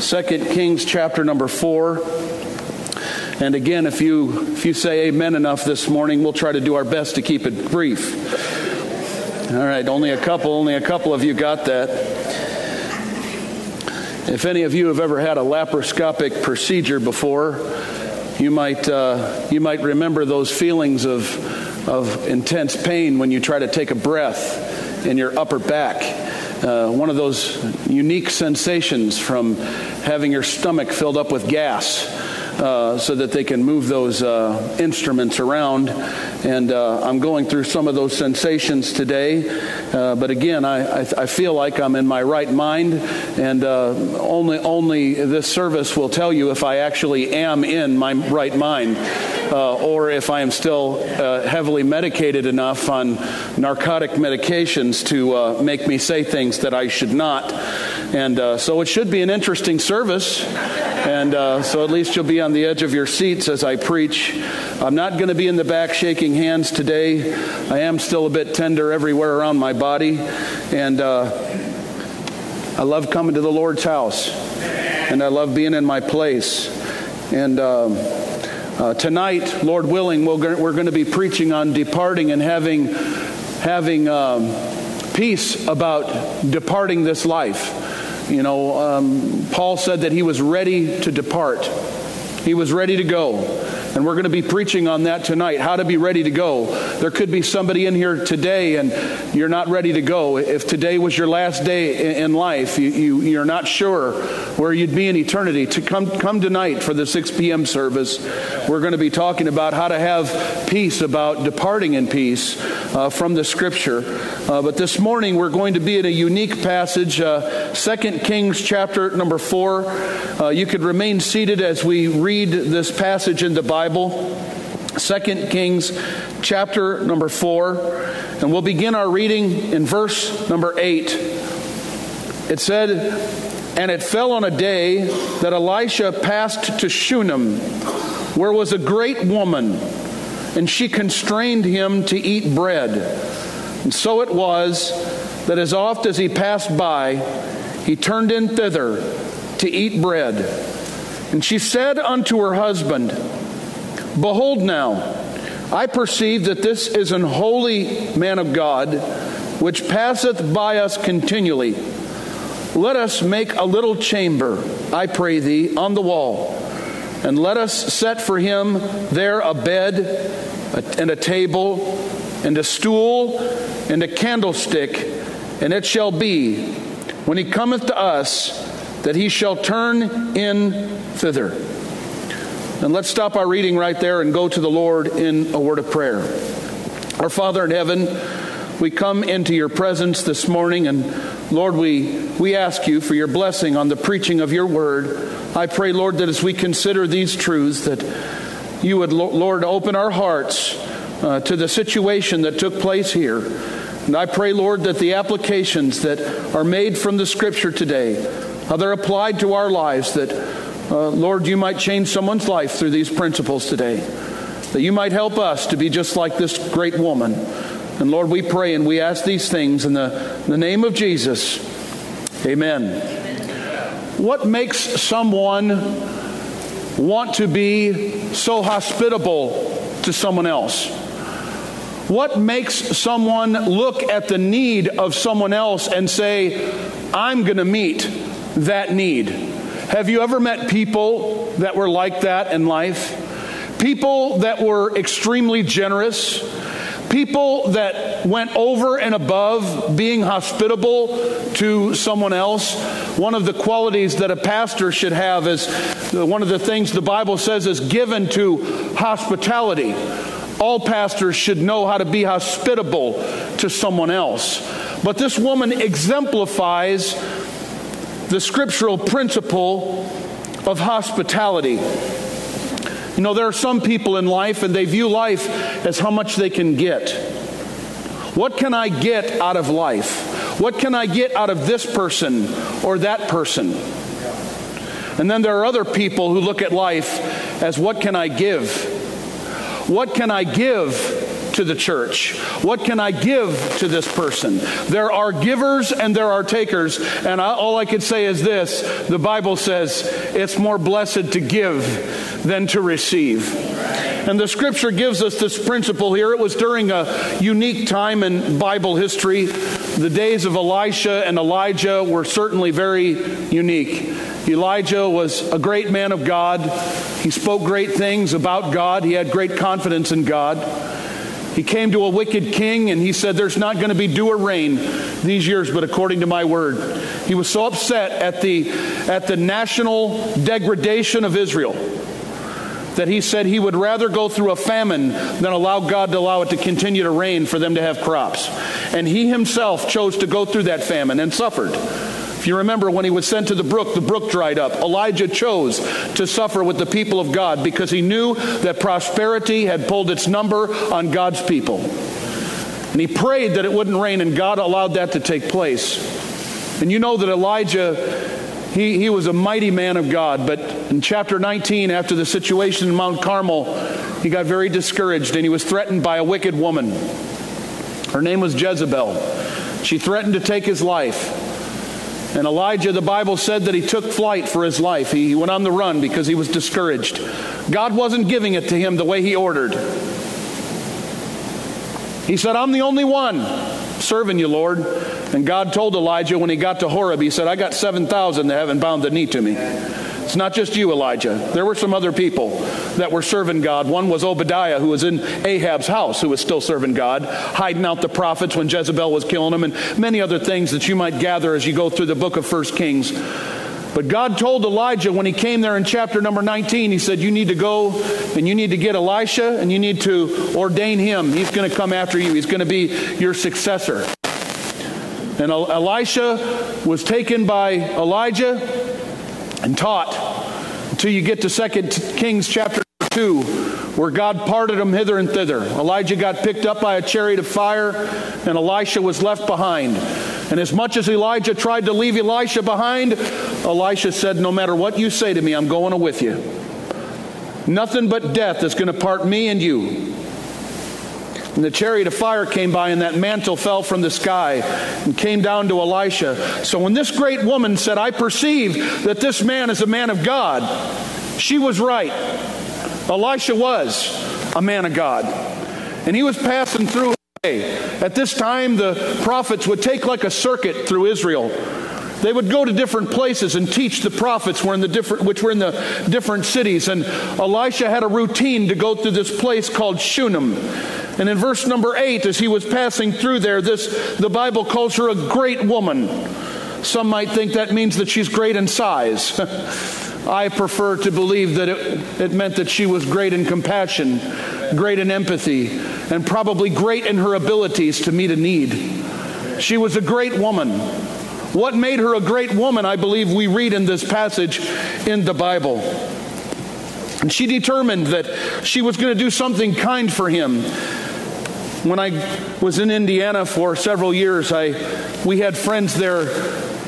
2 Kings chapter number 4. And again, if you if you say amen enough this morning, we'll try to do our best to keep it brief. All right, only a couple, only a couple of you got that. If any of you have ever had a laparoscopic procedure before, you might uh, you might remember those feelings of of intense pain when you try to take a breath in your upper back uh, one of those unique sensations from having your stomach filled up with gas. Uh, so that they can move those uh, instruments around. And uh, I'm going through some of those sensations today. Uh, but again, I, I, I, feel like I'm in my right mind, and only only this service will tell you if I actually am in my right mind or if I am still heavily medicated enough on narcotic medications to make me say things that I should not. And so it should be an interesting service. And uh, so at least you'll be on the edge of your seats as I preach. I'm not going to be in the back shaking hands today. I am still a bit tender everywhere around my body. And uh, I love coming to the Lord's house. And I love being in my place. And. Um, uh, tonight, Lord willing, we're going to be preaching on departing and having, having um, peace about departing this life. You know, um, Paul said that he was ready to depart, he was ready to go. And we're going to be preaching on that tonight, how to be ready to go. There could be somebody in here today and you're not ready to go. If today was your last day in life, you, you, you're not sure where you'd be in eternity, to come, come tonight for the 6 p.m. service. We're going to be talking about how to have peace, about departing in peace uh, from the scripture. Uh, but this morning we're going to be in a unique passage, uh, 2 Kings chapter number 4. Uh, you could remain seated as we read this passage in the Bible. Bible, 2 Kings chapter number 4, and we'll begin our reading in verse number 8. It said, And it fell on a day that Elisha passed to Shunem, where was a great woman, and she constrained him to eat bread. And so it was that as oft as he passed by, he turned in thither to eat bread. And she said unto her husband, Behold now, I perceive that this is an holy man of God, which passeth by us continually. Let us make a little chamber, I pray thee, on the wall, and let us set for him there a bed and a table and a stool and a candlestick, and it shall be, when he cometh to us, that he shall turn in thither. And let's stop our reading right there and go to the Lord in a word of prayer. Our Father in heaven, we come into your presence this morning, and Lord, we, we ask you for your blessing on the preaching of your word. I pray, Lord, that as we consider these truths, that you would, Lord, open our hearts uh, to the situation that took place here. And I pray, Lord, that the applications that are made from the scripture today, how they're applied to our lives, that uh, Lord, you might change someone's life through these principles today. That you might help us to be just like this great woman. And Lord, we pray and we ask these things in the, in the name of Jesus. Amen. What makes someone want to be so hospitable to someone else? What makes someone look at the need of someone else and say, I'm going to meet that need? Have you ever met people that were like that in life? People that were extremely generous, people that went over and above being hospitable to someone else. One of the qualities that a pastor should have is uh, one of the things the Bible says is given to hospitality. All pastors should know how to be hospitable to someone else. But this woman exemplifies the scriptural principle of hospitality. You know, there are some people in life and they view life as how much they can get. What can I get out of life? What can I get out of this person or that person? And then there are other people who look at life as what can I give? What can I give to the church? What can I give to this person? There are givers and there are takers. And I, all I could say is this the Bible says it's more blessed to give than to receive. And the scripture gives us this principle here. It was during a unique time in Bible history. The days of Elisha and Elijah were certainly very unique. Elijah was a great man of God. He spoke great things about God. He had great confidence in God. He came to a wicked king and he said, There's not going to be dew or rain these years, but according to my word. He was so upset at the, at the national degradation of Israel that he said he would rather go through a famine than allow God to allow it to continue to rain for them to have crops. And he himself chose to go through that famine and suffered. If you remember when he was sent to the brook, the brook dried up. Elijah chose to suffer with the people of God because he knew that prosperity had pulled its number on God's people. And he prayed that it wouldn't rain, and God allowed that to take place. And you know that Elijah, he, he was a mighty man of God, but in chapter 19, after the situation in Mount Carmel, he got very discouraged and he was threatened by a wicked woman. Her name was Jezebel. She threatened to take his life. And Elijah, the Bible said that he took flight for his life. He, went on the run because he was discouraged. God wasn't giving it to him the way he ordered. He said, I'm the only one serving you, Lord. And God told Elijah when he got to Horeb, he said, I got 7,000 that haven't bowed the knee to me. It's not just you, Elijah. There were some other people that were serving God. One was Obadiah, who was in Ahab's house, who was still serving God, hiding out the prophets when Jezebel was killing them, and many other things that you might gather as you go through the book of First Kings. But God told Elijah when he came there in chapter number 19, he said, You need to go and you need to get Elisha and you need to ordain him. He's going to come after you, he's going to be your successor. And Elisha was taken by Elijah and taught until you get to 2 Kings chapter 2, where God parted them hither and thither. Elijah got picked up by a chariot of fire, and Elisha was left behind. And as much as Elijah tried to leave Elisha behind, Elisha said, No matter what you say to me, I'm going with you. Nothing but death is going to part me and you. And the chariot of fire came by, and that mantle fell from the sky and came down to Elisha. So when this great woman said, I perceive that this man is a man of God, she was right. Elisha was a man of God. And he was passing through. At this time, the prophets would take like a circuit through Israel. They would go to different places and teach the prophets were in the different, which were in the different cities. And Elisha had a routine to go through this place called Shunem. And in verse number eight, as he was passing through there, this the Bible calls her a great woman. Some might think that means that she's great in size. I prefer to believe that it, it meant that she was great in compassion, great in empathy, and probably great in her abilities to meet a need. She was a great woman. What made her a great woman, I believe we read in this passage in the Bible. And she determined that she was going to do something kind for him. When I was in Indiana for several years, I, we had friends there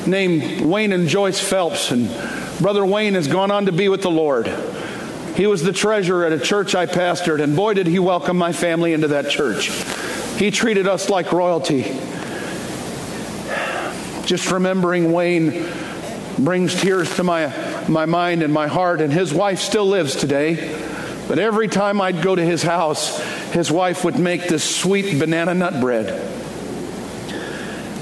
named Wayne and Joyce Phelps, and Brother Wayne has gone on to be with the Lord. He was the treasurer at a church I pastored, and boy, did he welcome my family into that church. He treated us like royalty. Just remembering Wayne brings tears to my, my mind and my heart, and his wife still lives today. But every time I'd go to his house, his wife would make this sweet banana nut bread.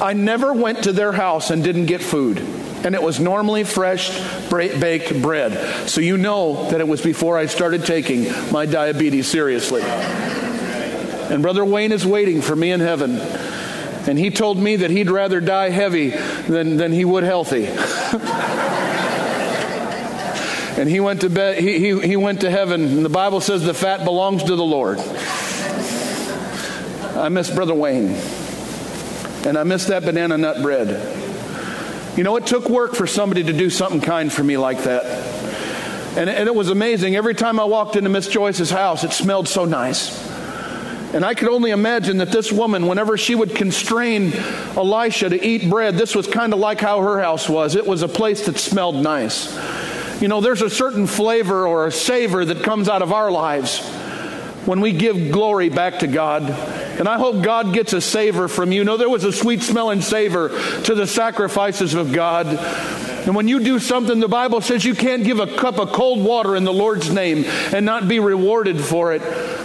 I never went to their house and didn't get food. And it was normally fresh baked bread. So you know that it was before I started taking my diabetes seriously. And Brother Wayne is waiting for me in heaven. And he told me that he'd rather die heavy than, than he would healthy. and he went to bed he, he, he went to heaven. And the bible says the fat belongs to the lord. I miss brother wayne. And i miss that banana nut bread. You know it took work for somebody to do something kind for me like that. And, and it was amazing. Every time i walked into miss joyce's house it smelled so nice and I could only imagine that this woman, whenever she would constrain Elisha to eat bread, this was kind of like how her house was. It was a place that smelled nice. You know, there's a certain flavor or a savor that comes out of our lives when we give glory back to God. And I hope God gets a savor from you. No, there was a sweet smelling savor to the sacrifices of God. And when you do something, the Bible says you can't give a cup of cold water in the Lord's name and not be rewarded for it.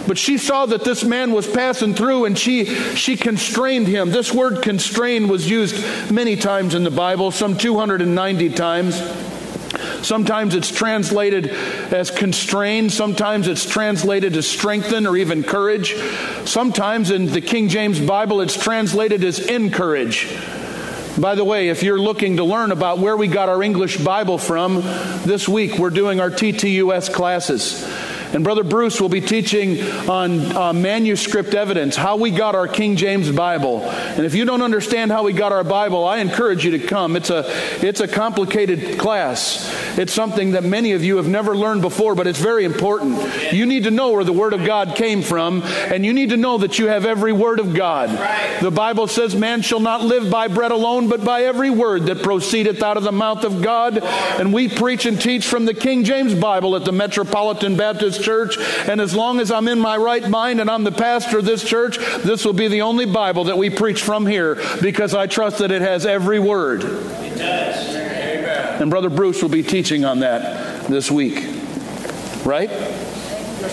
But she saw that this man was passing through and she, she constrained him. This word constrain was used many times in the Bible, some 290 times. Sometimes it's translated as constrain. Sometimes it's translated as strengthen or even courage. Sometimes in the King James Bible, it's translated as encourage. By the way, if you're looking to learn about where we got our English Bible from, this week we're doing our TTUS classes. And Brother Bruce will be teaching on uh, manuscript evidence, how we got our King James Bible. And if you don't understand how we got our Bible, I encourage you to come. It's a, it's a complicated class. It's something that many of you have never learned before, but it's very important. You need to know where the Word of God came from, and you need to know that you have every Word of God. The Bible says, Man shall not live by bread alone, but by every word that proceedeth out of the mouth of God. And we preach and teach from the King James Bible at the Metropolitan Baptist Church. And as long as I'm in my right mind and I'm the pastor of this church, this will be the only Bible that we preach from here because I trust that it has every word. It does. And Brother Bruce will be teaching on that this week. Right?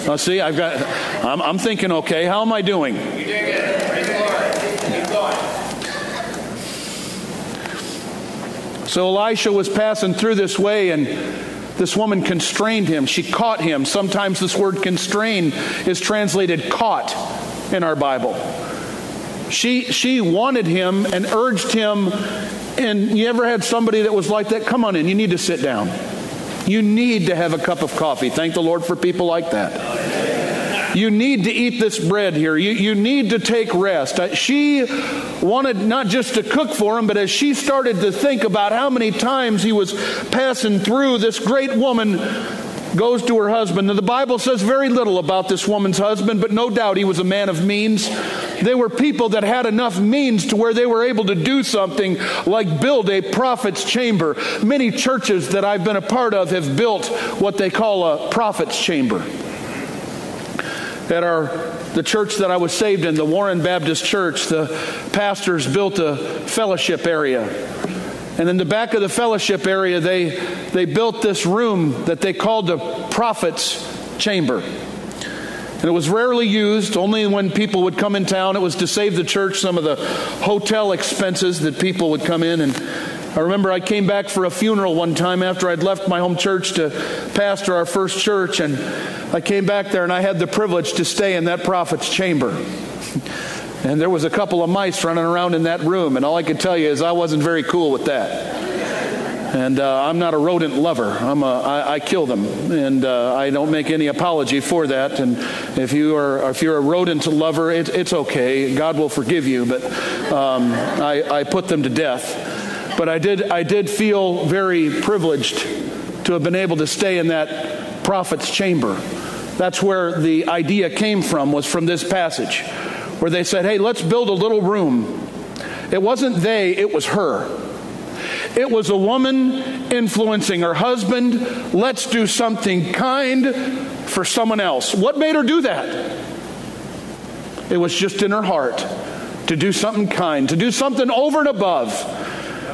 Now, see, I've got, I'm, I'm thinking, okay, how am I doing? You're doing good. Praise the Lord. Keep going. So Elisha was passing through this way, and this woman constrained him. She caught him. Sometimes this word constrain is translated caught in our Bible. She, she wanted him and urged him. And you ever had somebody that was like that? Come on in, you need to sit down. You need to have a cup of coffee. Thank the Lord for people like that. You need to eat this bread here. You, you need to take rest. Uh, she wanted not just to cook for him, but as she started to think about how many times he was passing through, this great woman goes to her husband. And the Bible says very little about this woman's husband, but no doubt he was a man of means. They were people that had enough means to where they were able to do something like build a prophet's chamber. Many churches that I've been a part of have built what they call a prophet's chamber. At our the church that I was saved in, the Warren Baptist Church, the pastors built a fellowship area. And in the back of the fellowship area, they, they built this room that they called the prophet's chamber. And it was rarely used, only when people would come in town. It was to save the church some of the hotel expenses that people would come in. And I remember I came back for a funeral one time after I'd left my home church to pastor our first church. And I came back there and I had the privilege to stay in that prophet's chamber. And there was a couple of mice running around in that room. And all I could tell you is I wasn't very cool with that. And uh, I'm not a rodent lover. I'm a, I, I kill them, and uh, I don't make any apology for that. And if you are if you're a rodent lover, it, it's okay. God will forgive you. But um, I, I put them to death. But I did I did feel very privileged to have been able to stay in that prophet's chamber. That's where the idea came from. Was from this passage, where they said, "Hey, let's build a little room." It wasn't they; it was her. It was a woman influencing her husband. Let's do something kind for someone else. What made her do that? It was just in her heart to do something kind, to do something over and above.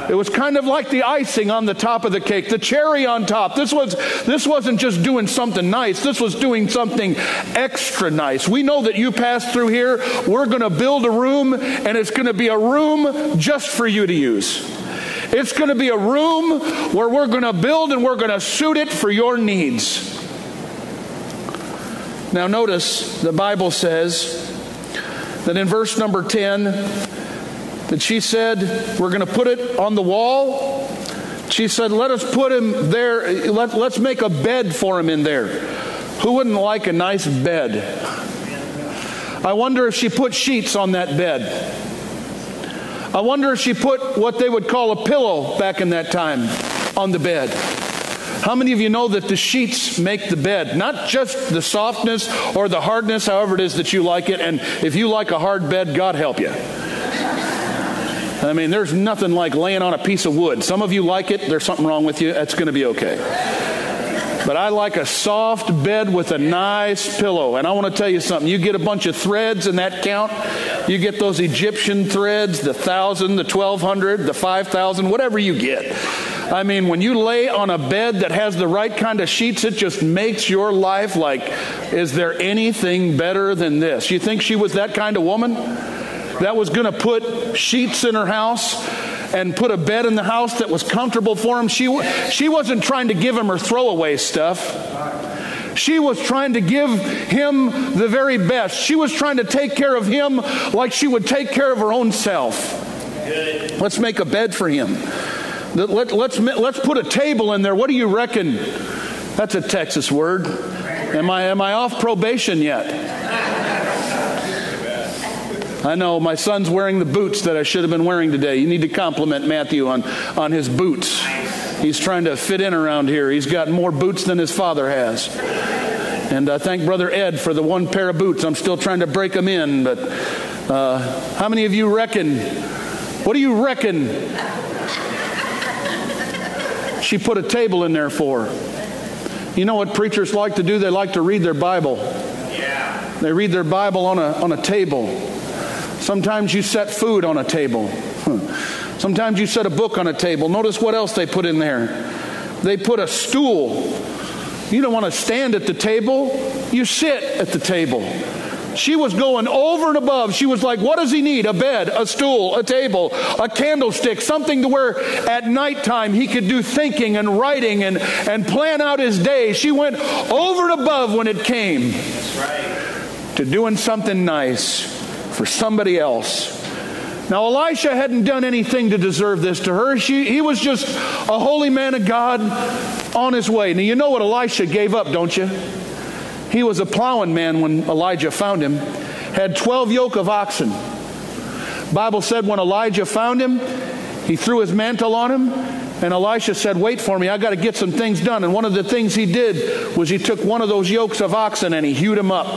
It was kind of like the icing on the top of the cake, the cherry on top. This was this wasn't just doing something nice. This was doing something extra nice. We know that you passed through here. We're going to build a room and it's going to be a room just for you to use. It's going to be a room where we're going to build and we're going to suit it for your needs. Now, notice the Bible says that in verse number 10, that she said, We're going to put it on the wall. She said, Let us put him there. Let, let's make a bed for him in there. Who wouldn't like a nice bed? I wonder if she put sheets on that bed. I wonder if she put what they would call a pillow back in that time on the bed. How many of you know that the sheets make the bed? Not just the softness or the hardness, however it is that you like it. And if you like a hard bed, God help you. I mean, there's nothing like laying on a piece of wood. Some of you like it, there's something wrong with you, it's going to be okay. But I like a soft bed with a nice pillow. And I want to tell you something. You get a bunch of threads in that count. You get those Egyptian threads, the thousand, the twelve hundred, the five thousand, whatever you get. I mean, when you lay on a bed that has the right kind of sheets, it just makes your life like, is there anything better than this? You think she was that kind of woman? That was going to put sheets in her house and put a bed in the house that was comfortable for him. She, she wasn't trying to give him her throwaway stuff. She was trying to give him the very best. She was trying to take care of him like she would take care of her own self. Let's make a bed for him. Let, let's, let's put a table in there. What do you reckon? That's a Texas word. Am I, am I off probation yet? I know my son's wearing the boots that I should have been wearing today. You need to compliment Matthew on, on his boots. He's trying to fit in around here. He's got more boots than his father has. And I thank Brother Ed for the one pair of boots. I'm still trying to break them in, but uh, how many of you reckon? What do you reckon? She put a table in there for. Her. You know what preachers like to do? They like to read their Bible. Yeah. They read their Bible on a, on a table. Sometimes you set food on a table. Sometimes you set a book on a table. Notice what else they put in there. They put a stool. You don't want to stand at the table, you sit at the table. She was going over and above. She was like, What does he need? A bed, a stool, a table, a candlestick, something to where at nighttime he could do thinking and writing and, and plan out his day. She went over and above when it came right. to doing something nice for somebody else. Now, Elisha hadn't done anything to deserve this to her. She, he was just a holy man of God on his way. Now, you know what Elisha gave up, don't you? He was a plowing man when Elijah found him, had 12 yoke of oxen. Bible said when Elijah found him, he threw his mantle on him, and Elisha said, Wait for me, I got to get some things done. And one of the things he did was he took one of those yokes of oxen and he hewed him up.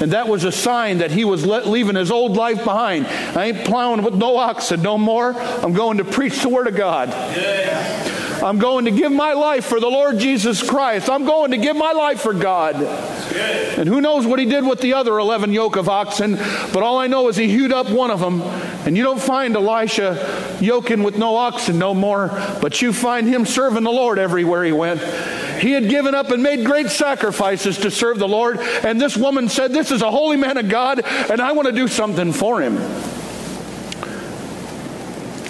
And that was a sign that he was leaving his old life behind. I ain't plowing with no oxen no more. I'm going to preach the Word of God. I'm going to give my life for the Lord Jesus Christ. I'm going to give my life for God. And who knows what he did with the other 11 yoke of oxen, but all I know is he hewed up one of them. And you don't find Elisha yoking with no oxen no more, but you find him serving the Lord everywhere he went. He had given up and made great sacrifices to serve the Lord. And this woman said, This is a holy man of God, and I want to do something for him.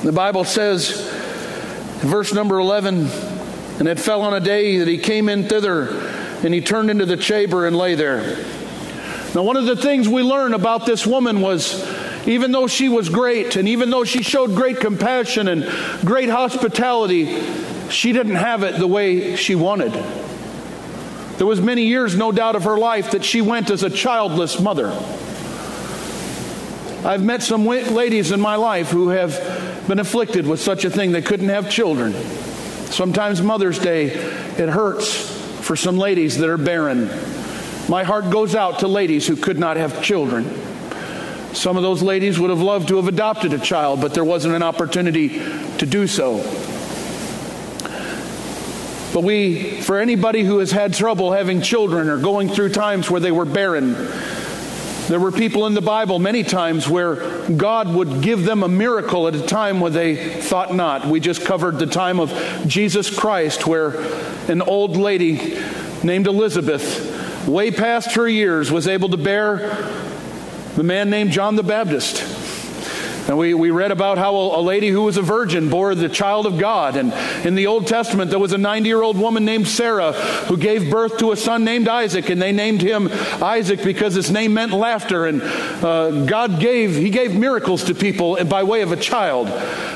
The Bible says, verse number 11, and it fell on a day that he came in thither, and he turned into the chamber and lay there. Now, one of the things we learn about this woman was even though she was great, and even though she showed great compassion and great hospitality, she didn't have it the way she wanted. There was many years, no doubt, of her life that she went as a childless mother. I've met some ladies in my life who have been afflicted with such a thing they couldn't have children. Sometimes Mother's Day, it hurts for some ladies that are barren. My heart goes out to ladies who could not have children. Some of those ladies would have loved to have adopted a child, but there wasn't an opportunity to do so. But we, for anybody who has had trouble having children or going through times where they were barren, there were people in the Bible many times where God would give them a miracle at a time when they thought not. We just covered the time of Jesus Christ where an old lady named Elizabeth, way past her years, was able to bear the man named John the Baptist. And we, we read about how a, a, lady who was a virgin bore the child of God. And in the Old Testament, there was a 90 year old woman named Sarah who gave birth to a son named Isaac. And they named him Isaac because his name meant laughter. And uh, God gave, he gave miracles to people by way of a child.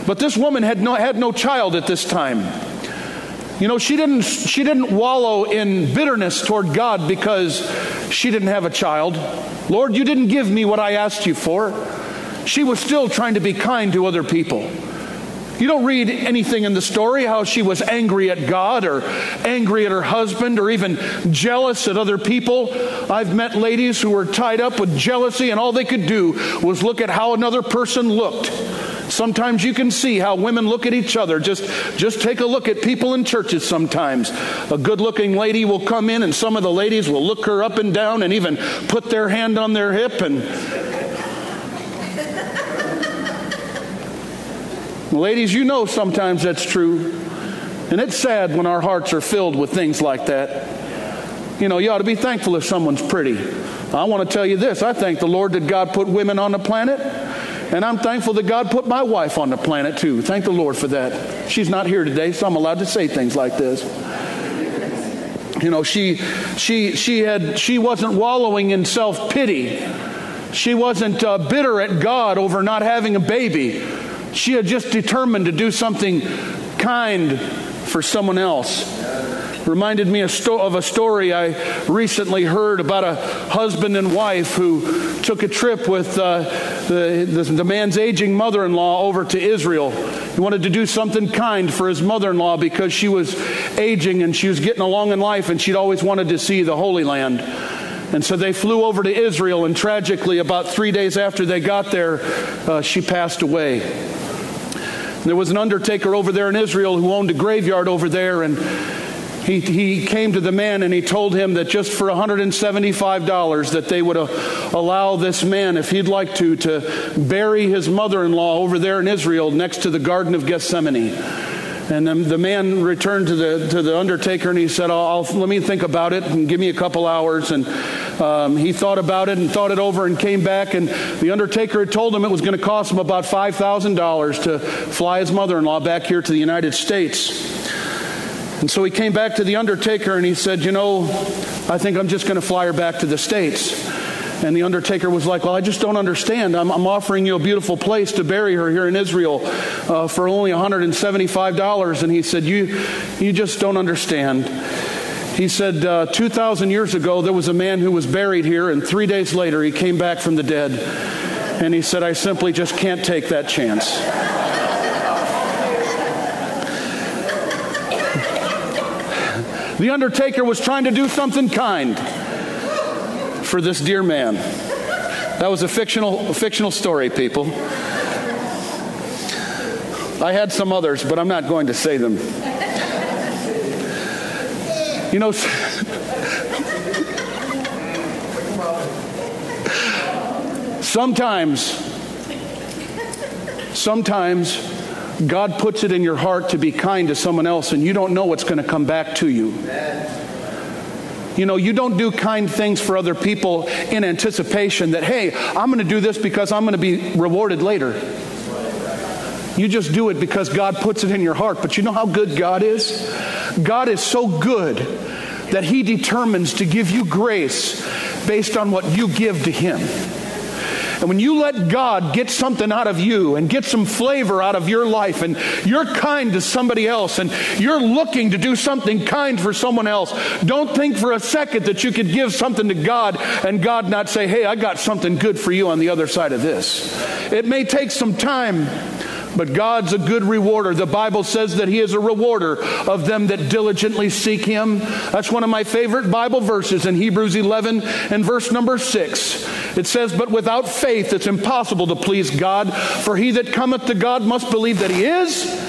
But this woman had no, had no child at this time. You know, she didn't, she didn't wallow in bitterness toward God because she didn't have a child. Lord, you didn't give me what I asked you for she was still trying to be kind to other people. You don't read anything in the story how she was angry at God or angry at her husband or even jealous at other people. I've met ladies who were tied up with jealousy and all they could do was look at how another person looked Sometimes you can see how women look at each other. Just, just take a look at people in churches sometimes. A good looking lady will come in, and some of the ladies will look her up and down and even put their hand on their hip. And ladies, you know sometimes that's true. And it's sad when our hearts are filled with things like that. You know, you ought to be thankful if someone's pretty. I want to tell you this I thank the Lord that God put women on the planet. And I'm thankful that God put my wife on the planet too. Thank the Lord for that. She's not here today, so I'm allowed to say things like this. You know, she she she had she wasn't wallowing in self-pity. She wasn't uh, bitter at God over not having a baby. She had just determined to do something kind for someone else reminded me of a story I recently heard about a husband and wife who took a trip with uh, the, the, the man's aging mother in law over to Israel. He wanted to do something kind for his mother in law because she was aging and she was getting along in life and she'd always wanted to see the Holy Land. And so they flew over to Israel, and tragically, about three days after they got there, uh, she passed away. There was an undertaker over there in Israel who owned a graveyard over there, and he, he came to the man and he told him that just for $175 that they would uh, allow this man, if he'd like to, to bury his mother-in-law over there in Israel next to the Garden of Gethsemane. And the, the man returned to the, to the undertaker and he said, I'll, let me think about it and give me a couple hours. And um, he thought about it and thought it over and came back. And the undertaker had told him it was going to cost him about $5,000 to fly his mother in law back here to the United States. And so he came back to the undertaker and he said, You know, I think I'm just going to fly her back to the States. And the undertaker was like, Well, I just don't understand. I'm, I'm offering you a beautiful place to bury her here in Israel uh, for only $175. And he said, You, you just don't understand. He said, uh, 2,000 years ago, there was a man who was buried here, and three days later, he came back from the dead. And he said, I simply just can't take that chance. The undertaker was trying to do something kind for this dear man. That was a fictional, a fictional story, people. I had some others, but I'm not going to say them. You know, sometimes, sometimes God puts it in your heart to be kind to someone else, and you don't know what's going to come back to you. You know, you don't do kind things for other people in anticipation that, hey, I'm going to do this because I'm going to be rewarded later. You just do it because God puts it in your heart. But you know how good God is? God is so good that He determines to give you grace based on what you give to Him. And when you let God get something out of you and get some flavor out of your life, and you're kind to somebody else, and you're looking to do something kind for someone else, don't think for a second that you could give something to God and God not say, Hey, I got something good for you on the other side of this. It may take some time. But God's a good rewarder. The Bible says that He is a rewarder of them that diligently seek Him. That's one of my favorite Bible verses in Hebrews 11 and verse number 6. It says, But without faith it's impossible to please God, for he that cometh to God must believe that He is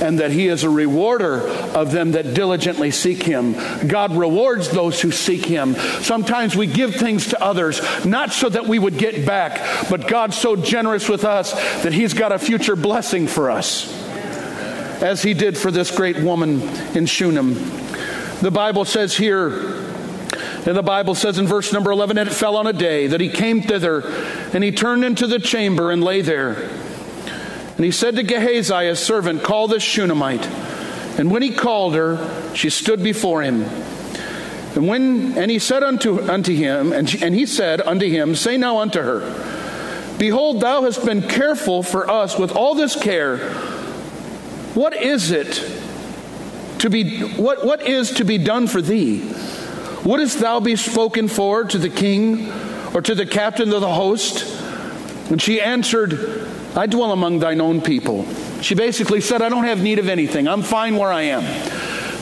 and that he is a rewarder of them that diligently seek him. God rewards those who seek him. Sometimes we give things to others, not so that we would get back, but God's so generous with us that he's got a future blessing for us, as he did for this great woman in Shunem. The Bible says here, and the Bible says in verse number 11, and it fell on a day that he came thither, and he turned into the chamber and lay there. And he said to Gehazi, his servant, Call this Shunammite. And when he called her, she stood before him. And when and he said unto unto him, and, she, and he said unto him, Say now unto her, Behold, thou hast been careful for us with all this care. What is it to be what, what is to be done for thee? Wouldst thou be spoken for to the king or to the captain of the host? And she answered, I dwell among thine own people. She basically said, I don't have need of anything. I'm fine where I am.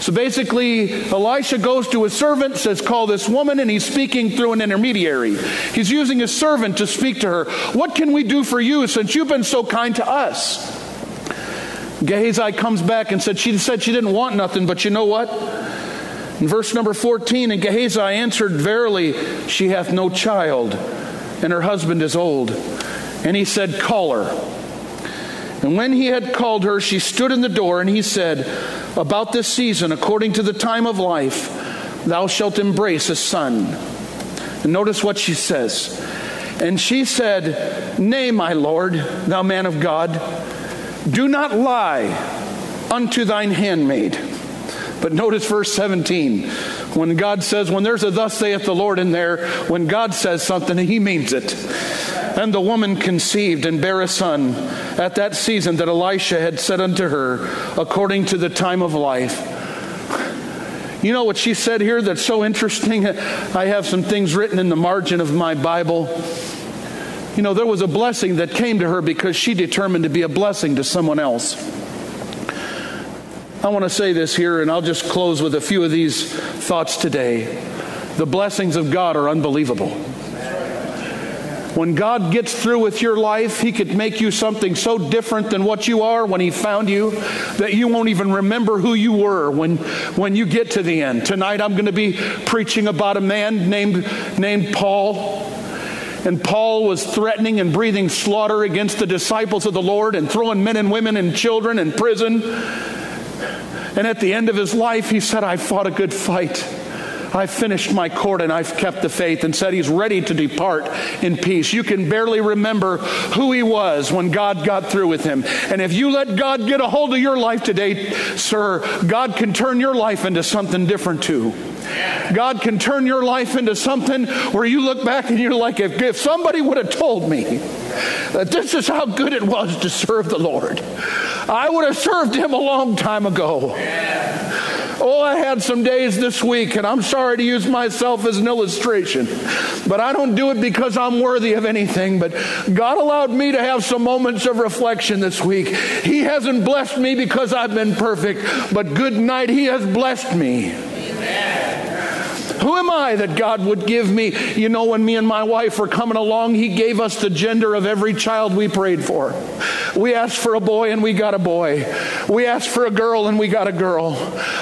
So basically, Elisha goes to his servant, says, Call this woman, and he's speaking through an intermediary. He's using his servant to speak to her. What can we do for you since you've been so kind to us? Gehazi comes back and said, She said she didn't want nothing, but you know what? In verse number 14, and Gehazi answered, Verily, she hath no child, and her husband is old. And he said, Call her. And when he had called her, she stood in the door, and he said, About this season, according to the time of life, thou shalt embrace a son. And notice what she says. And she said, Nay, my Lord, thou man of God, do not lie unto thine handmaid. But notice verse 17. When God says, when there's a thus saith the Lord in there, when God says something, he means it. And the woman conceived and bare a son at that season that Elisha had said unto her, according to the time of life. You know what she said here that's so interesting? I have some things written in the margin of my Bible. You know, there was a blessing that came to her because she determined to be a blessing to someone else. I want to say this here, and I'll just close with a few of these thoughts today. The blessings of God are unbelievable. When God gets through with your life, He could make you something so different than what you are when He found you that you won't even remember who you were when, when you get to the end. Tonight I'm going to be preaching about a man named, named Paul. And Paul was threatening and breathing slaughter against the disciples of the Lord and throwing men and women and children in prison. And at the end of his life, he said, I fought a good fight. I finished my court and I've kept the faith and said he's ready to depart in peace. You can barely remember who he was when God got through with him. And if you let God get a hold of your life today, sir, God can turn your life into something different too. God can turn your life into something where you look back and you're like, if, if somebody would have told me that this is how good it was to serve the Lord, I would have served him a long time ago. Oh, I had some days this week, and I'm sorry to use myself as an illustration, but I don't do it because I'm worthy of anything. But God allowed me to have some moments of reflection this week. He hasn't blessed me because I've been perfect, but good night, He has blessed me. Who am I that God would give me? You know, when me and my wife were coming along, He gave us the gender of every child we prayed for. We asked for a boy and we got a boy. We asked for a girl and we got a girl.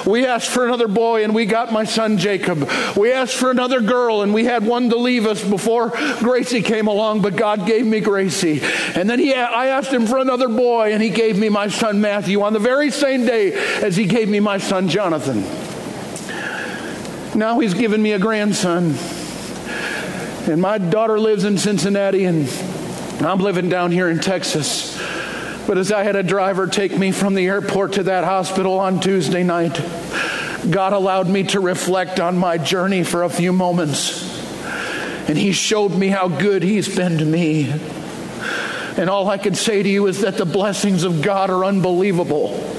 We asked for another boy and we got my son Jacob. We asked for another girl and we had one to leave us before Gracie came along, but God gave me Gracie. And then he, I asked him for another boy and he gave me my son Matthew on the very same day as he gave me my son Jonathan. Now he's given me a grandson. And my daughter lives in Cincinnati, and I'm living down here in Texas. But as I had a driver take me from the airport to that hospital on Tuesday night, God allowed me to reflect on my journey for a few moments. And He showed me how good He's been to me. And all I can say to you is that the blessings of God are unbelievable.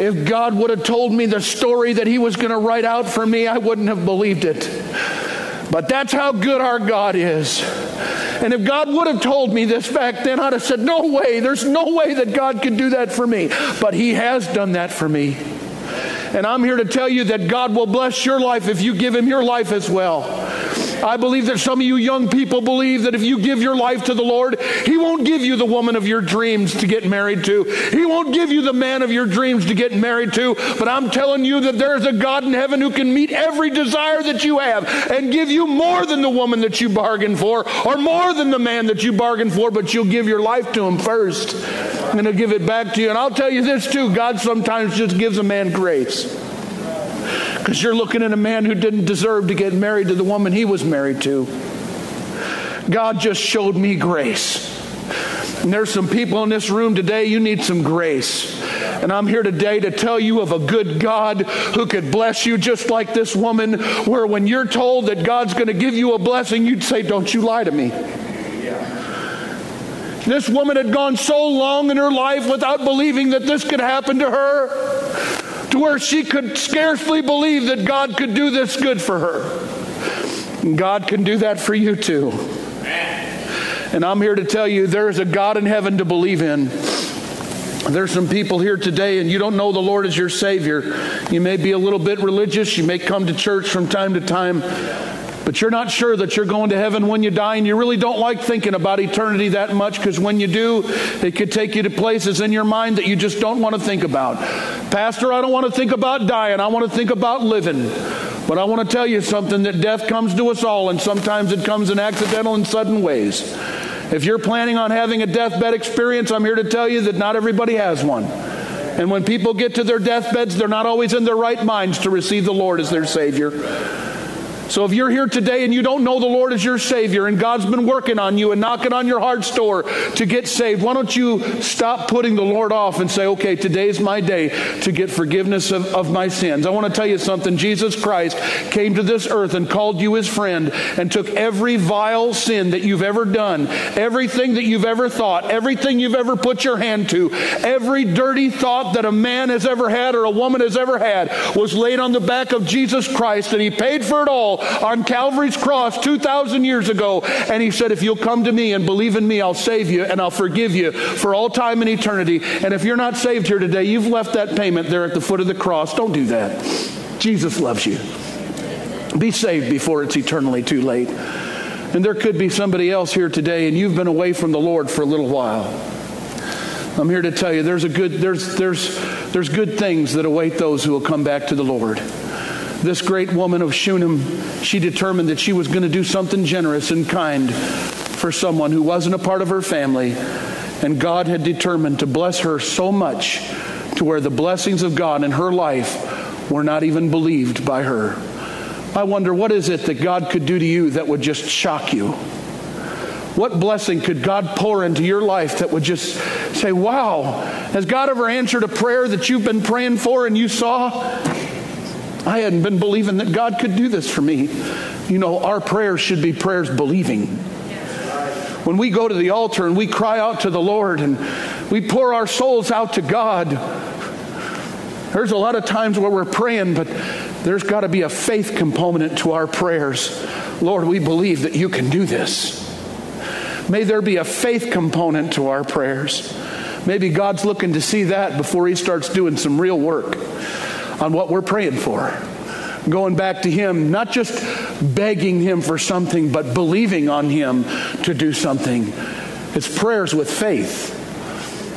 If God would have told me the story that He was going to write out for me, I wouldn't have believed it. But that's how good our God is. And if God would have told me this back then, I'd have said, No way, there's no way that God could do that for me. But He has done that for me. And I'm here to tell you that God will bless your life if you give Him your life as well. I believe that some of you young people believe that if you give your life to the Lord, He won't give you the woman of your dreams to get married to. He won't give you the man of your dreams to get married to. But I'm telling you that there's a God in heaven who can meet every desire that you have and give you more than the woman that you bargained for or more than the man that you bargained for, but you'll give your life to Him first. I'm going to give it back to you. And I'll tell you this too God sometimes just gives a man grace. Because you're looking at a man who didn't deserve to get married to the woman he was married to. God just showed me grace. And there's some people in this room today, you need some grace. And I'm here today to tell you of a good God who could bless you just like this woman, where when you're told that God's going to give you a blessing, you'd say, Don't you lie to me. This woman had gone so long in her life without believing that this could happen to her to where she could scarcely believe that God could do this good for her. And God can do that for you too. And I'm here to tell you there's a God in heaven to believe in. There's some people here today and you don't know the Lord as your Savior. You may be a little bit religious. You may come to church from time to time, but you're not sure that you're going to heaven when you die, and you really don't like thinking about eternity that much because when you do, it could take you to places in your mind that you just don't want to think about. Pastor, I don't want to think about dying. I want to think about living. But I want to tell you something that death comes to us all, and sometimes it comes in accidental and sudden ways. If you're planning on having a deathbed experience, I'm here to tell you that not everybody has one. And when people get to their deathbeds, they're not always in their right minds to receive the Lord as their Savior. So if you're here today and you don't know the Lord as your Savior and God's been working on you and knocking on your heart's door to get saved, why don't you stop putting the Lord off and say, okay, today's my day to get forgiveness of, of my sins. I want to tell you something. Jesus Christ came to this earth and called you his friend and took every vile sin that you've ever done, everything that you've ever thought, everything you've ever put your hand to, every dirty thought that a man has ever had or a woman has ever had was laid on the back of Jesus Christ and he paid for it all on Calvary's cross 2,000 years ago. And he said, If you'll come to me and believe in me, I'll save you and I'll forgive you for all time and eternity. And if you're not saved here today, you've left that payment there at the foot of the cross. Don't do that. Jesus loves you. Be saved before it's eternally too late. And there could be somebody else here today, and you've been away from the Lord for a little while. I'm here to tell you there's a good there's there's there's good things that await those who will come back to the Lord this great woman of Shunem, she determined that she was going to do something generous and kind for someone who wasn't a part of her family. And God had determined to bless her so much to where the blessings of God in her life were not even believed by her. I wonder, what is it that God could do to you that would just shock you? What blessing could God pour into your life that would just say, Wow, has God ever answered a prayer that you've been praying for and you saw? I hadn't been believing that God could do this for me. You know, our prayers should be prayers believing. When we go to the altar and we cry out to the Lord and we pour our souls out to God, there's a lot of times where we're praying, but there's got to be a faith component to our prayers. Lord, we believe that you can do this. May there be a faith component to our prayers. Maybe God's looking to see that before He starts doing some real work on what we're praying for. Going back to Him, not just begging Him for something, but believing on Him to do something. It's prayers with faith.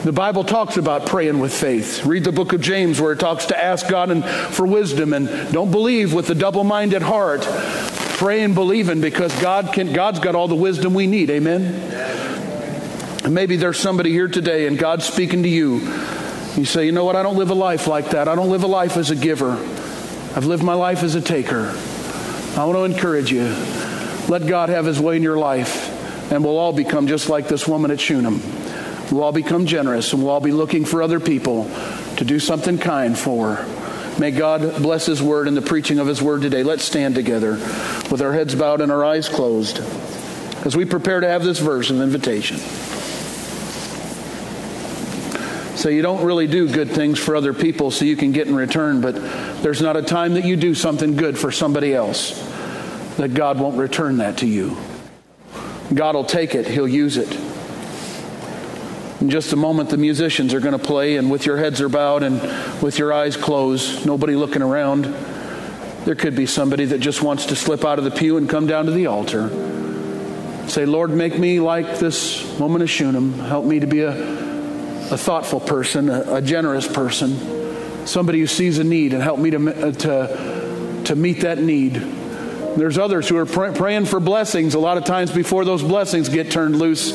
The Bible talks about praying with faith. Read the book of James where it talks to ask God and for wisdom and don't believe with a double-minded heart. Pray and believing because God can God's got all the wisdom we need. Amen. And maybe there's somebody here today and God's speaking to you you say, you know what? I don't live a life like that. I don't live a life as a giver. I've lived my life as a taker. I want to encourage you. Let God have his way in your life, and we'll all become just like this woman at Shunem. We'll all become generous, and we'll all be looking for other people to do something kind for. May God bless his word and the preaching of his word today. Let's stand together with our heads bowed and our eyes closed as we prepare to have this verse of invitation. So you don't really do good things for other people so you can get in return, but there's not a time that you do something good for somebody else that God won't return that to you. God will take it, He'll use it. In just a moment, the musicians are going to play, and with your heads are bowed and with your eyes closed, nobody looking around, there could be somebody that just wants to slip out of the pew and come down to the altar. Say, Lord, make me like this woman of Shunem. Help me to be a a thoughtful person, a, a generous person, somebody who sees a need and help me to, uh, to, to meet that need. There's others who are pray, praying for blessings a lot of times before those blessings get turned loose.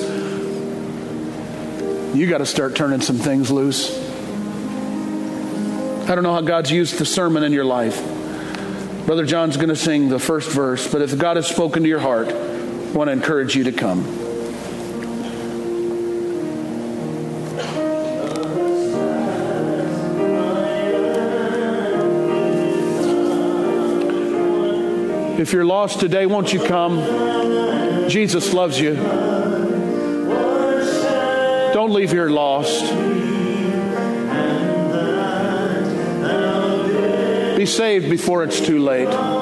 You got to start turning some things loose. I don't know how God's used the sermon in your life. Brother John's going to sing the first verse, but if God has spoken to your heart, I want to encourage you to come. If you're lost today, won't you come? Jesus loves you. Don't leave here lost. Be saved before it's too late.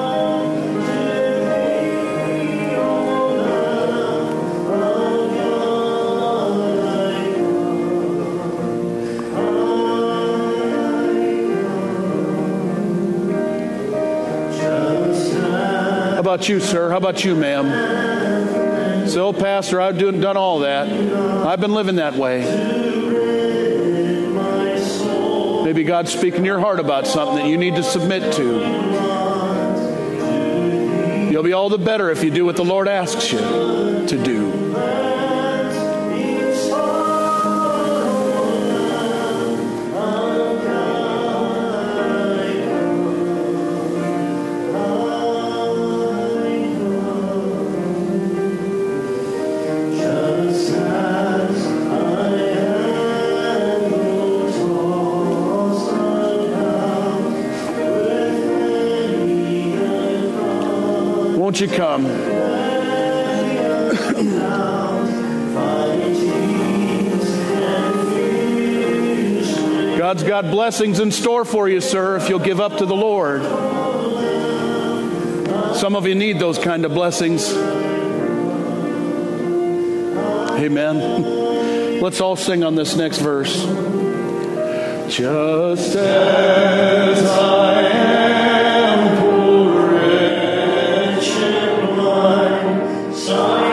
About you, sir? How about you, ma'am? So, Pastor, I've done, done all that. I've been living that way. Maybe God's speaking your heart about something that you need to submit to. You'll be all the better if you do what the Lord asks you to do. Come? God's got blessings in store for you, sir, if you'll give up to the Lord. Some of you need those kind of blessings. Amen. Let's all sing on this next verse. Just as I am mine,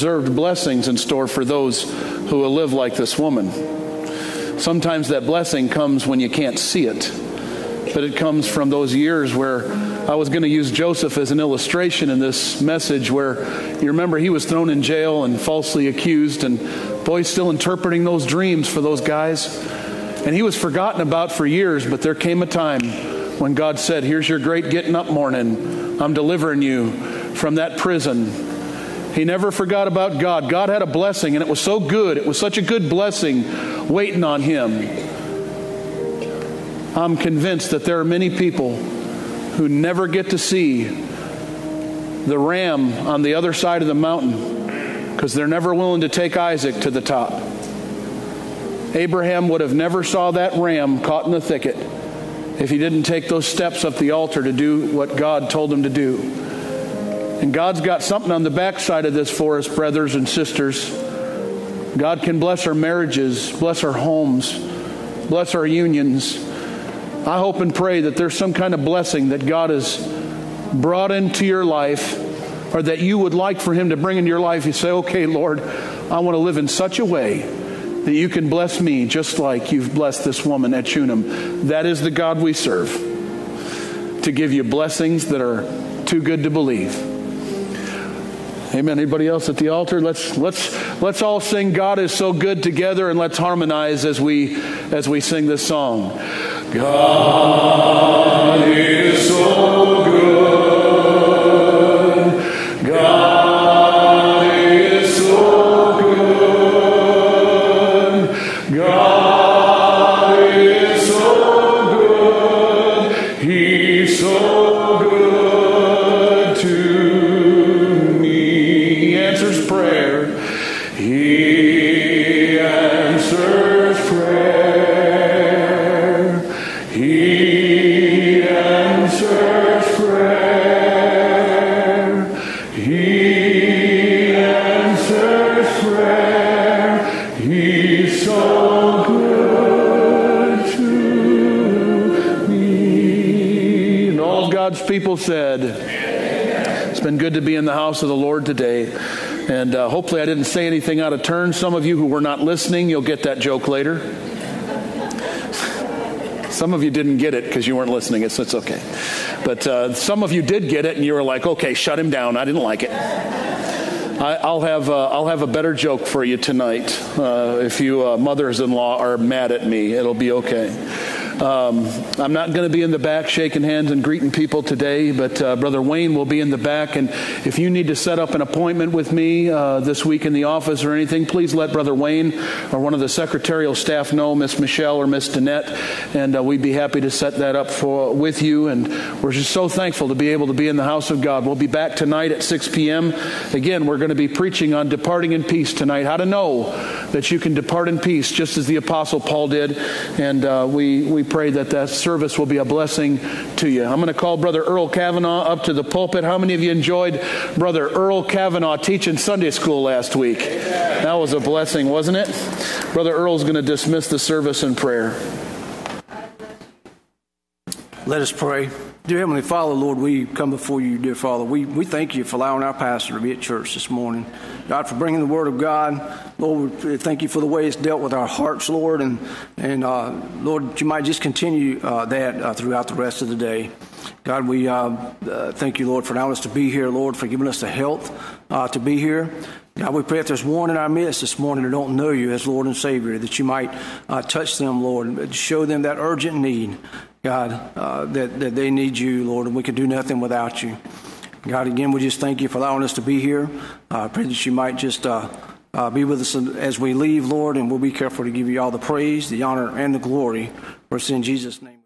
reserved blessings in store for those who will live like this woman. Sometimes that blessing comes when you can't see it, but it comes from those years where I was going to use Joseph as an illustration in this message where you remember he was thrown in jail and falsely accused, and boy, still interpreting those dreams for those guys. And he was forgotten about for years, but there came a time when God said, Here's your great getting up morning. I'm delivering you from that prison. He never forgot about God. God had a blessing, and it was so good. It was such a good blessing waiting on him. I'm convinced that there are many people who never get to see the ram on the other side of the mountain because they're never willing to take Isaac to the top. Abraham would have never saw that ram caught in the thicket if he didn't take those steps up the altar to do what God told him to do. And God's got something on the backside of this for us, brothers and sisters. God can bless our marriages, bless our homes, bless our unions. I hope and pray that there's some kind of blessing that God has brought into your life or that you would like for Him to bring into your life. You say, okay, Lord, I want to live in such a way that you can bless me just like you've blessed this woman at Shunem. That is the God we serve, to give you blessings that are too good to believe. Amen. Anybody else at the altar? Let's let's let's all sing God is so good together and let's harmonize as we as we sing this song. God is so good. House of the Lord today. And uh, hopefully, I didn't say anything out of turn. Some of you who were not listening, you'll get that joke later. Some of you didn't get it because you weren't listening. It's, it's okay. But uh, some of you did get it, and you were like, okay, shut him down. I didn't like it. I, will have uh, I'll have a better joke for you tonight. Uh, if you uh, mothers-in-law are mad at me, it'll be okay. Um, I'm not going to be in the back shaking hands and greeting people today, but uh, Brother Wayne will be in the back. And if you need to set up an appointment with me uh, this week in the office or anything, please let Brother Wayne or one of the secretarial staff know, Miss Michelle or Miss Danette, and uh, we'd be happy to set that up for with you. And we're just so thankful to be able to be in the house of God. We'll be back tonight at 6 p.m. Again, we're going to be preaching on departing in peace tonight. How to know that you can depart in peace, just as the Apostle Paul did. And uh, we we pray that that service will be a blessing to you. I'm going to call Brother Earl Kavanaugh up to the pulpit. How many of you enjoyed Brother Earl Kavanaugh teaching Sunday school last week? That was a blessing, wasn't it? Brother Earl's going to dismiss the service in prayer. Let us pray. Dear Heavenly Father, Lord, we come before you, dear Father. We, we thank you for allowing our pastor to be at church this morning. God, for bringing the Word of God. Lord, we thank you for the way it's dealt with our hearts, Lord. And, and uh, Lord, you might just continue uh, that uh, throughout the rest of the day. God, we uh, uh, thank you, Lord, for allowing us to be here, Lord, for giving us the health uh, to be here. God, we pray if there's one in our midst this morning who don't know you as Lord and Savior, that you might touch them, Lord, show them that urgent need. God, uh, that, that they need you, Lord, and we can do nothing without you. God, again, we just thank you for allowing us to be here. I uh, pray that you might just uh, uh, be with us as we leave, Lord, and we'll be careful to give you all the praise, the honor, and the glory. For it's in Jesus' name.